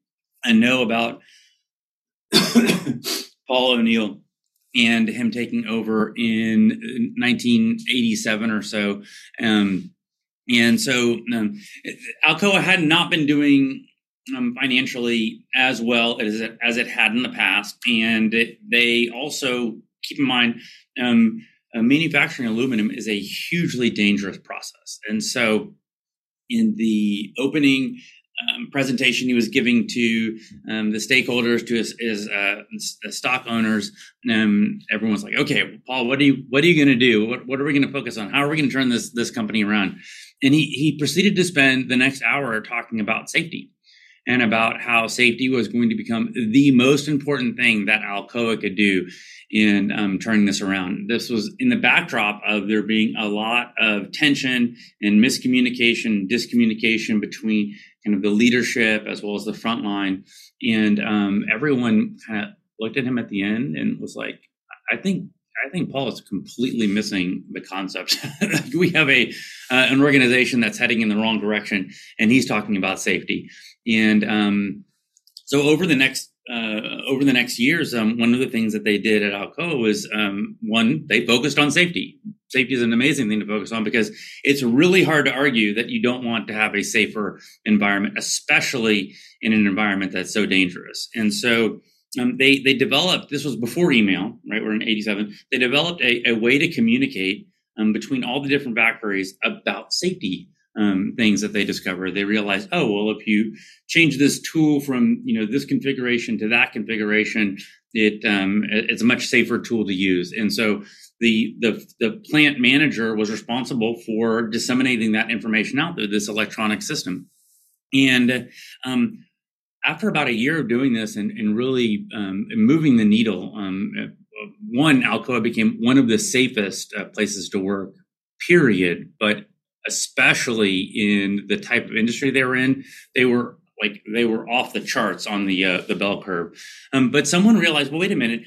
I know about paul o'neill and him taking over in 1987 or so. Um, and so um, Alcoa had not been doing um, financially as well as it, as it had in the past. And it, they also, keep in mind, um, uh, manufacturing aluminum is a hugely dangerous process. And so in the opening um, presentation he was giving to um, the stakeholders, to his, his uh, stock owners. Um, everyone's like, "Okay, Paul, what are you are you going to do? What, what are we going to focus on? How are we going to turn this this company around?" And he he proceeded to spend the next hour talking about safety and about how safety was going to become the most important thing that Alcoa could do in um, turning this around. This was in the backdrop of there being a lot of tension and miscommunication, discommunication between kind of the leadership as well as the front line. And um, everyone kind of looked at him at the end and was like, I think I think Paul is completely missing the concept. we have a uh, an organization that's heading in the wrong direction, and he's talking about safety. And um, so over the next uh, over the next years, um, one of the things that they did at Alcoa was um, one, they focused on safety. Safety is an amazing thing to focus on because it's really hard to argue that you don't want to have a safer environment, especially in an environment that's so dangerous. And so um, they they developed this was before email, right? We're in '87. They developed a, a way to communicate um, between all the different factories about safety um, things that they discovered. They realized, oh well, if you change this tool from you know this configuration to that configuration, it um, it's a much safer tool to use. And so the the the plant manager was responsible for disseminating that information out through this electronic system. And um, after about a year of doing this and, and really um, moving the needle, um, uh, one, Alcoa became one of the safest uh, places to work, period. But especially in the type of industry they were in, they were like they were off the charts on the uh, the bell curve. Um, but someone realized, well, wait a minute.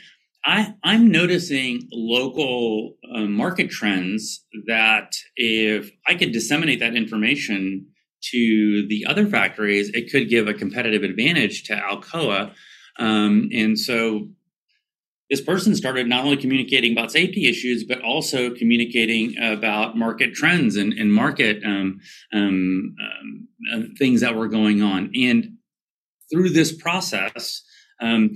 I, I'm noticing local uh, market trends that if I could disseminate that information to the other factories, it could give a competitive advantage to Alcoa. Um, and so this person started not only communicating about safety issues, but also communicating about market trends and, and market um, um, um uh, things that were going on. And through this process, um,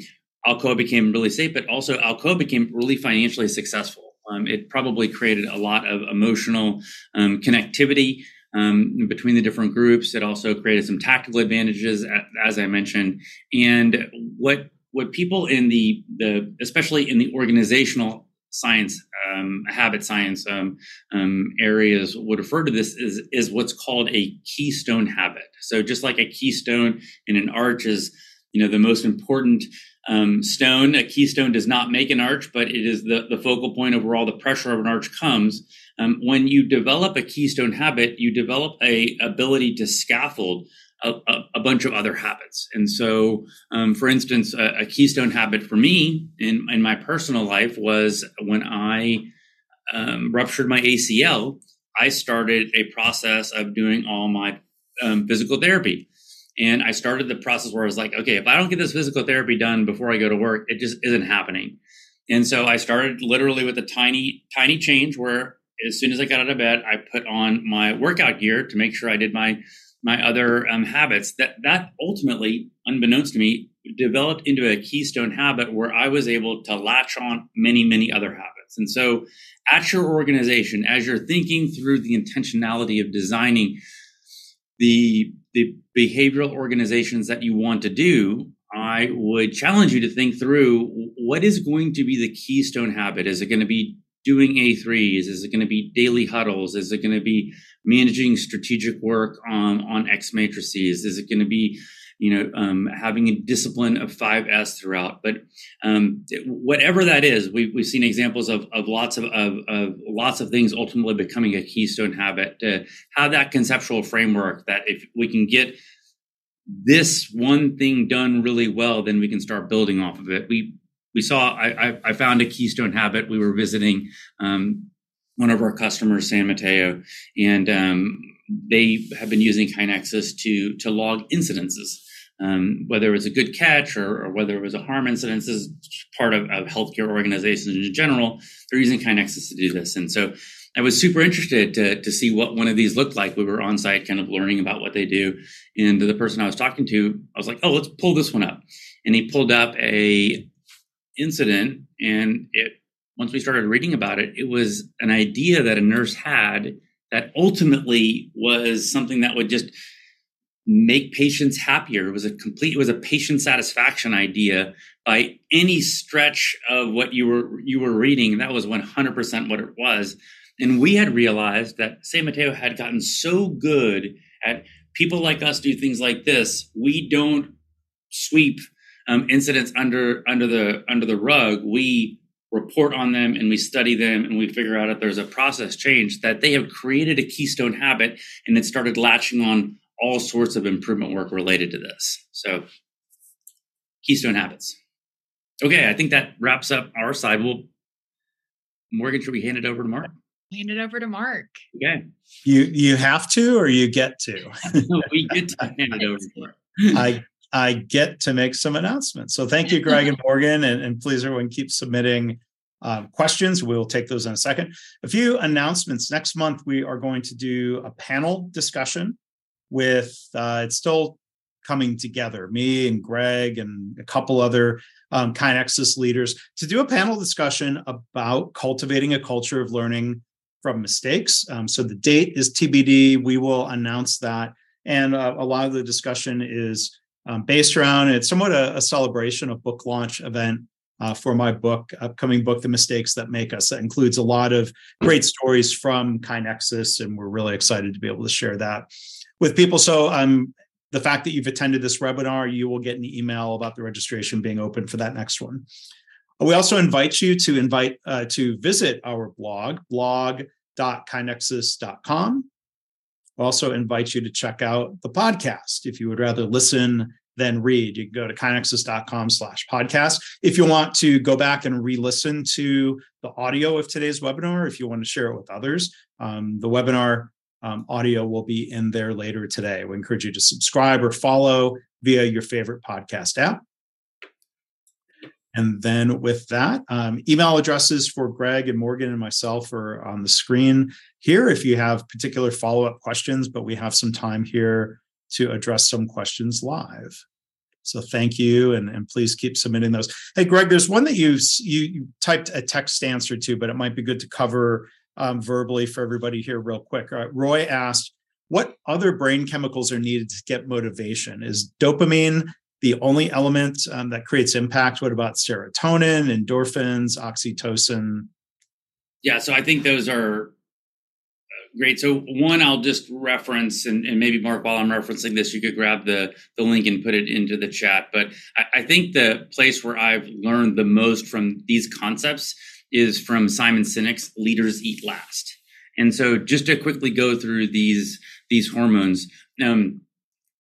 Alcoa became really safe, but also Alcoa became really financially successful. Um, it probably created a lot of emotional connectivity um, between the different groups. It also created some tactical advantages, as I mentioned. And what what people in the the especially in the organizational science um, habit science um, um, areas would refer to this is is what's called a keystone habit. So just like a keystone in an arch is you know the most important um, stone. A keystone does not make an arch, but it is the, the focal point of where all the pressure of an arch comes. Um, when you develop a keystone habit, you develop a ability to scaffold a, a, a bunch of other habits. And so, um, for instance, a, a, keystone habit for me in, in my personal life was when I um, ruptured my ACL, I started a process of doing all my um, physical therapy. And I started the process where I was like, okay, if I don't get this physical therapy done before I go to work, it just isn't happening. And so I started literally with a tiny, tiny change where as soon as I got out of bed, I put on my workout gear to make sure I did my my other um, habits. That that ultimately, unbeknownst to me, developed into a keystone habit where I was able to latch on many, many other habits. And so, at your organization, as you're thinking through the intentionality of designing the the behavioral organizations that you want to do, I would challenge you to think through what is going to be the keystone habit. Is it going to be doing A3s? Is it going to be daily huddles? Is it going to be managing strategic work on, on X matrices? Is it going to be you know, um, having a discipline of 5S throughout. But um, whatever that is, we've, we've seen examples of, of lots of, of, of, lots of things ultimately becoming a keystone habit. To have that conceptual framework that if we can get this one thing done really well, then we can start building off of it. We we saw I, I found a keystone habit. We were visiting um, one of our customers, San Mateo, and um, they have been using KaiNexus to to log incidences. Um, whether it was a good catch or, or, whether it was a harm incident, this is part of, of healthcare organizations in general. They're using KaiNexus to do this, and so I was super interested to to see what one of these looked like. We were on site, kind of learning about what they do, and the person I was talking to, I was like, "Oh, let's pull this one up," and he pulled up a incident, and it once we started reading about it, it was an idea that a nurse had that ultimately was something that would just make patients happier. It was a complete, it was a patient satisfaction idea by any stretch of what you were you were reading. That was 100% what it was. And we had realized that San Mateo had gotten so good at people like us do things like this. We don't sweep um, incidents under under the under the rug. We report on them and we study them and we figure out if there's a process change that they have created a keystone habit and it started latching on all sorts of improvement work related to this. So, keystone habits. Okay, I think that wraps up our side. Well, Morgan, should we hand it over to Mark? Hand it over to Mark. Okay. You you have to or you get to? we get to hand it over to Mark. I I get to make some announcements. So thank you, Greg and Morgan, and, and please everyone keep submitting um, questions. We'll take those in a second. A few announcements. Next month, we are going to do a panel discussion with, uh, it's still coming together, me and Greg and a couple other um, KaiNexus leaders to do a panel discussion about cultivating a culture of learning from mistakes. Um, so the date is TBD. We will announce that. And uh, a lot of the discussion is um, based around it's somewhat a, a, celebration, a book launch event uh, for my book, upcoming book, The Mistakes That Make Us. That includes a lot of great stories from KaiNexus, and we're really excited to be able to share that with people. So, um, the fact that you've attended this webinar, you will get an email about the registration being open for that next one. We also invite you to invite uh, to visit our blog, blog.kainexus.com also invite you to check out the podcast if you would rather listen than read. You can go to kainexus.com slash podcast. If you want to go back and re-listen to the audio of today's webinar, if you want to share it with others, um, the webinar um, audio will be in there later today. We encourage you to subscribe or follow via your favorite podcast app. And then with that, um, email addresses for Greg and Morgan and myself are on the screen here if you have particular follow up questions, but we have some time here to address some questions live. So thank you, and, and please keep submitting those. Hey, Greg, there's one that you you typed a text answer to, but it might be good to cover um, verbally for everybody here real quick. Roy asked, "What other brain chemicals are needed to get motivation? Is dopamine the only element um, that creates impact. What about serotonin, endorphins, oxytocin? Yeah, so I think those are uh, great. So one, I'll just reference, and, and, maybe Mark, while I'm referencing this, you could grab the the link and put it into the chat. But I, I think the place where I've learned the most from these concepts is from Simon Sinek's "Leaders Eat Last." And so, just to quickly go through these these hormones, um,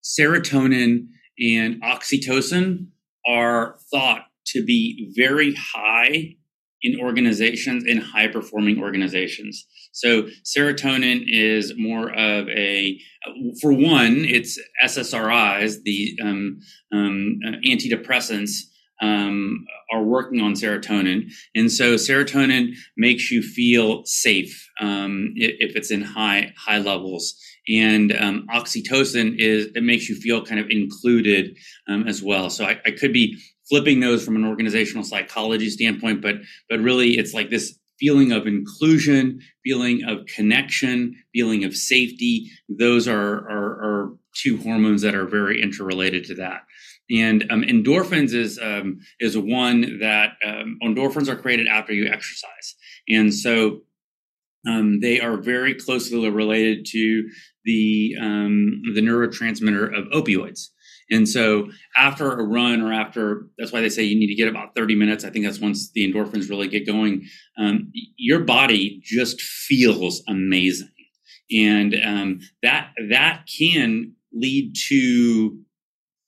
serotonin and oxytocin are thought to be very high in organizations in high performing organizations so serotonin is more of a for one it's ssris the um, um, antidepressants um, are working on serotonin and so serotonin makes you feel safe um, if it's in high high levels and um, oxytocin is it makes you feel kind of included um, as well. So I, I, could be flipping those from an organizational psychology standpoint, but but really it's like this feeling of inclusion, feeling of connection, feeling of safety. Those are are, are two hormones that are very interrelated to that. And um, endorphins is um, is one that um, endorphins are created after you exercise, and so um, they are very closely related to the um, the neurotransmitter of opioids. And so after a run or after, that's why they say you need to get about 30 minutes. I think that's once the endorphins really get going. Um, your body just feels amazing. And um, that, that can lead to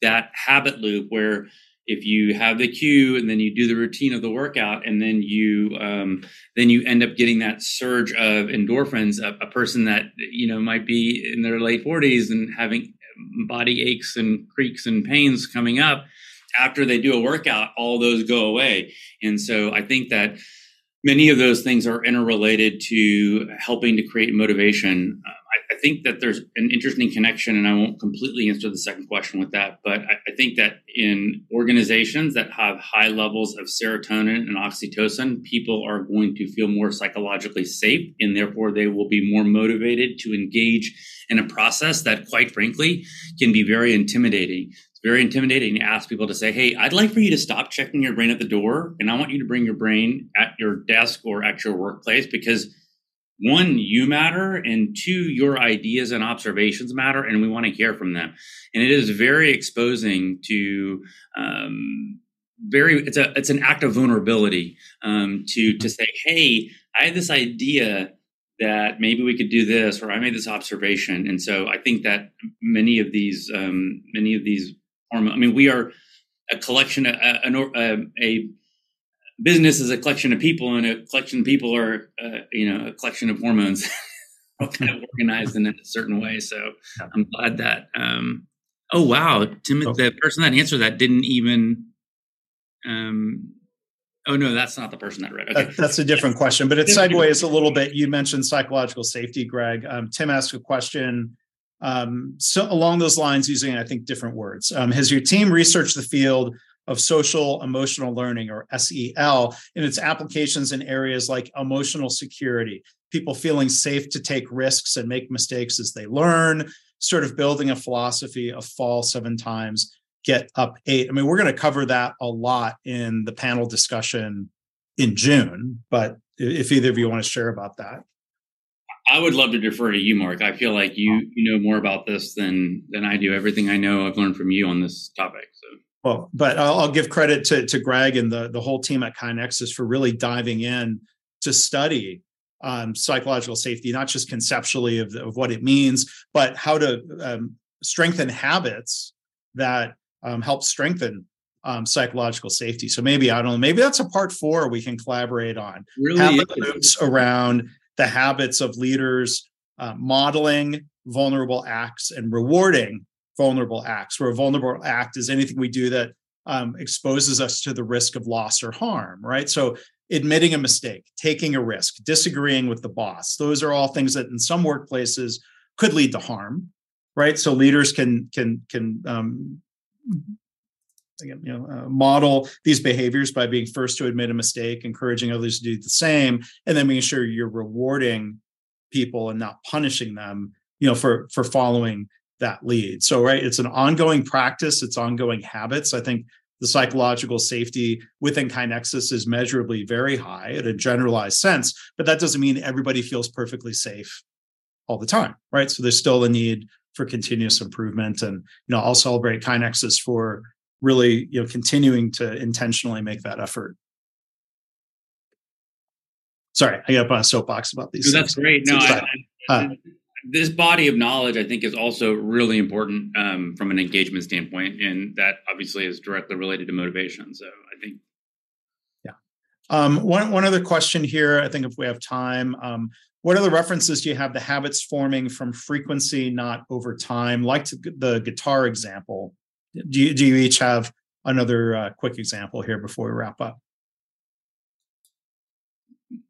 that habit loop where if you have the cue and then you do the routine of the workout and then you um, then you end up getting that surge of endorphins a, a, person that you know might be in their late 40s and having body aches and creaks and pains coming up after they do a workout all those go away and so i think that many of those things are interrelated to helping to create motivation. Think that there's an interesting connection, and I won't completely answer the second question with that, but I, I, think that in organizations that have high levels of serotonin and oxytocin, people are going to feel more psychologically safe, and therefore they will be more motivated to engage in a process that, quite frankly, can be very intimidating It's very intimidating to ask people to say, Hey, I'd like for you to stop checking your brain at the door. And I want you to bring your brain at your desk or at your workplace because one, you matter. And two, your ideas and observations matter. And we want to hear from them. And it is very exposing to, um, very, it's a, it's an act of vulnerability, um, to, to say, Hey, I had this idea that maybe we could do this or i made this observation and so i think that many of these um, many of these hormone. I mean, we are a collection, a, a, a, business is a collection of people, and a collection of people are, uh, you know, a collection of hormones, kind of organized in a certain way. So I'm glad that. Um, oh wow, Tim, oh. the person that answered that didn't even. Um, Oh no, that's not the person that read. Okay. That, that's a different question, but it segues a little bit. You mentioned psychological safety, Greg. Um, Tim asked a question um, so along those lines, using I think different words. Um, has your team researched the field of social emotional learning or SEL in its applications in areas like emotional security, people feeling safe to take risks and make mistakes as they learn, sort of building a philosophy of fall seven times, get up eight. I mean, we're going to cover that a lot in the panel discussion in June, but if either of you want to share about that. I would love to defer to you, Mark. I feel like you you know more about this than than I do. Everything I know, I've learned from you on this topic. So. Well, but I'll, I'll give credit to to Greg and the the whole team at KaiNexus for really diving in to study um, psychological safety, not just conceptually of, of what it means, but how to um, strengthen habits that um, help strengthen um, psychological safety. So maybe I don't know. Maybe that's a part four we can collaborate on. Really, habit loops around the habits of leaders uh, modeling vulnerable acts and rewarding vulnerable acts, where a vulnerable act is anything we do that um, exposes us to the risk of loss or harm, right? So, admitting a mistake, taking a risk, disagreeing with the boss, those are all things that in some workplaces could lead to harm, right? So, leaders can can can um, you know, uh, model these behaviors by being first to admit a mistake, encouraging others to do the same, and then making sure you're rewarding people and not punishing them, you know, for for following that lead. So, right, it's an ongoing practice, it's ongoing habits. I think the psychological safety within KaiNexus is measurably very high in a generalized sense, but that doesn't mean everybody feels perfectly safe all the time, right? So there's still a need for continuous improvement. And you know, I'll celebrate KaiNexus for really you know continuing to intentionally make that effort sorry i got up on a soapbox about these that's great no I, I, uh, this body of knowledge i think is also really important um, from an engagement standpoint and that obviously is directly related to motivation so i think yeah um, one, one other question here i think if we have time um, what other references do you have the habits forming from frequency not over time like the guitar example do you, do you each have another uh, quick example here before we wrap up?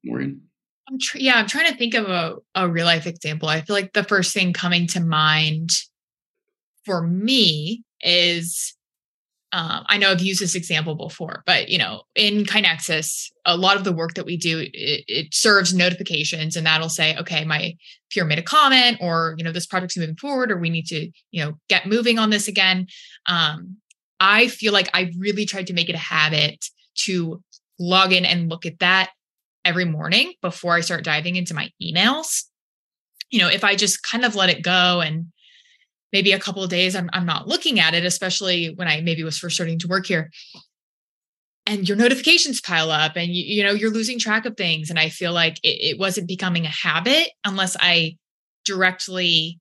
Morgan? I'm tr- yeah, I'm trying to think of a, a real life example. I feel like the first thing coming to mind for me is um, I know I've used this example before, but you know, in KaiNexus, a lot of the work that we do, it, it, serves notifications, and that'll say, okay, my peer made a comment, or you know, this project's moving forward, or we need to, you know, get moving on this again. Um, I feel like I really tried to make it a habit to log in and look at that every morning before I start diving into my emails. You know, if I just kind of let it go and maybe a couple of days I'm, I'm not looking at it, especially when I maybe was first starting to work here. And your notifications pile up and you, you know, you're losing track of things. And I feel like it, it wasn't becoming a habit unless I directly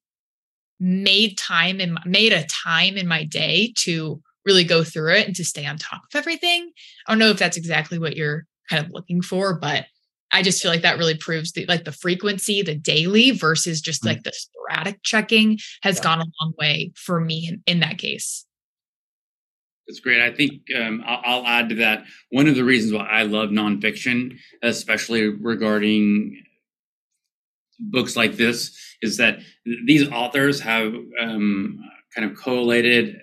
made time and made a time in my day to really go through it and to stay on top of everything. I don't know if that's exactly what you're kind of looking for, but I just feel like that really proves the like the frequency, the daily versus just mm-hmm. like the sporadic checking has yeah. gone a long way for me in, in that case. That's great. I think um, I'll, I'll, add to that. One of the reasons why I love nonfiction, especially regarding books like this, is that these authors have um, kind of collated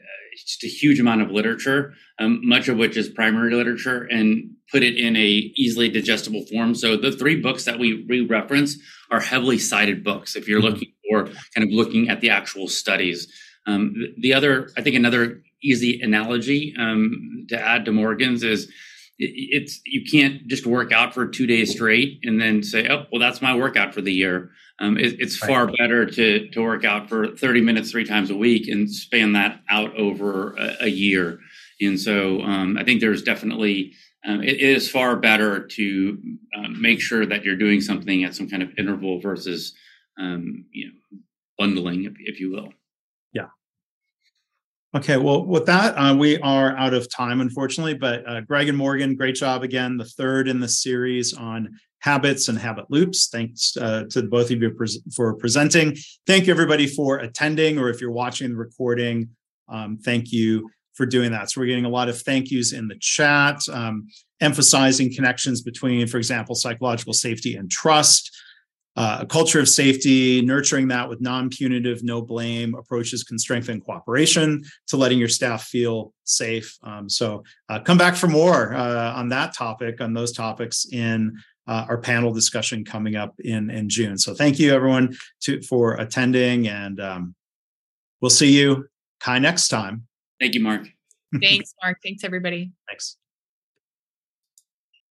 just a huge amount of literature, um, much of which is primary literature, and put it in a easily digestible form. So the three books that we re reference are heavily cited books. If you're mm-hmm. looking for kind of looking at the actual studies, um, the other, I think, another easy analogy um, to add to Morgan's is it's you can't just work out for two days straight and then say, oh, well, that's my workout for the year. Um, it, it's right. far better to to work out for 30 minutes three times a week and span that out over a, a year. And so um, I think there's definitely um, it is far better to um, make sure that you're doing something at some kind of interval versus um, you know bundling, if, if you will. Yeah. Okay, well, with that, uh, we are out of time, unfortunately. But uh, Greg and Morgan, great job again. The third in the series on habits and habit loops. Thanks uh, to both of you for presenting. Thank you, everybody, for attending, or if you're watching the recording, um, thank you for doing that. So we're getting a lot of thank yous in the chat, um, emphasizing connections between, for example, psychological safety and trust. Uh, a culture of safety, nurturing that with non punitive, no blame approaches can strengthen cooperation to letting your staff feel safe. Um, so, uh, come back for more uh, on that topic, on those topics in uh, our panel discussion coming up in in June. So thank you everyone to for attending, and um, we'll see you Kai next time. Thank you, Mark. Thanks, Mark. Thanks, everybody. Thanks.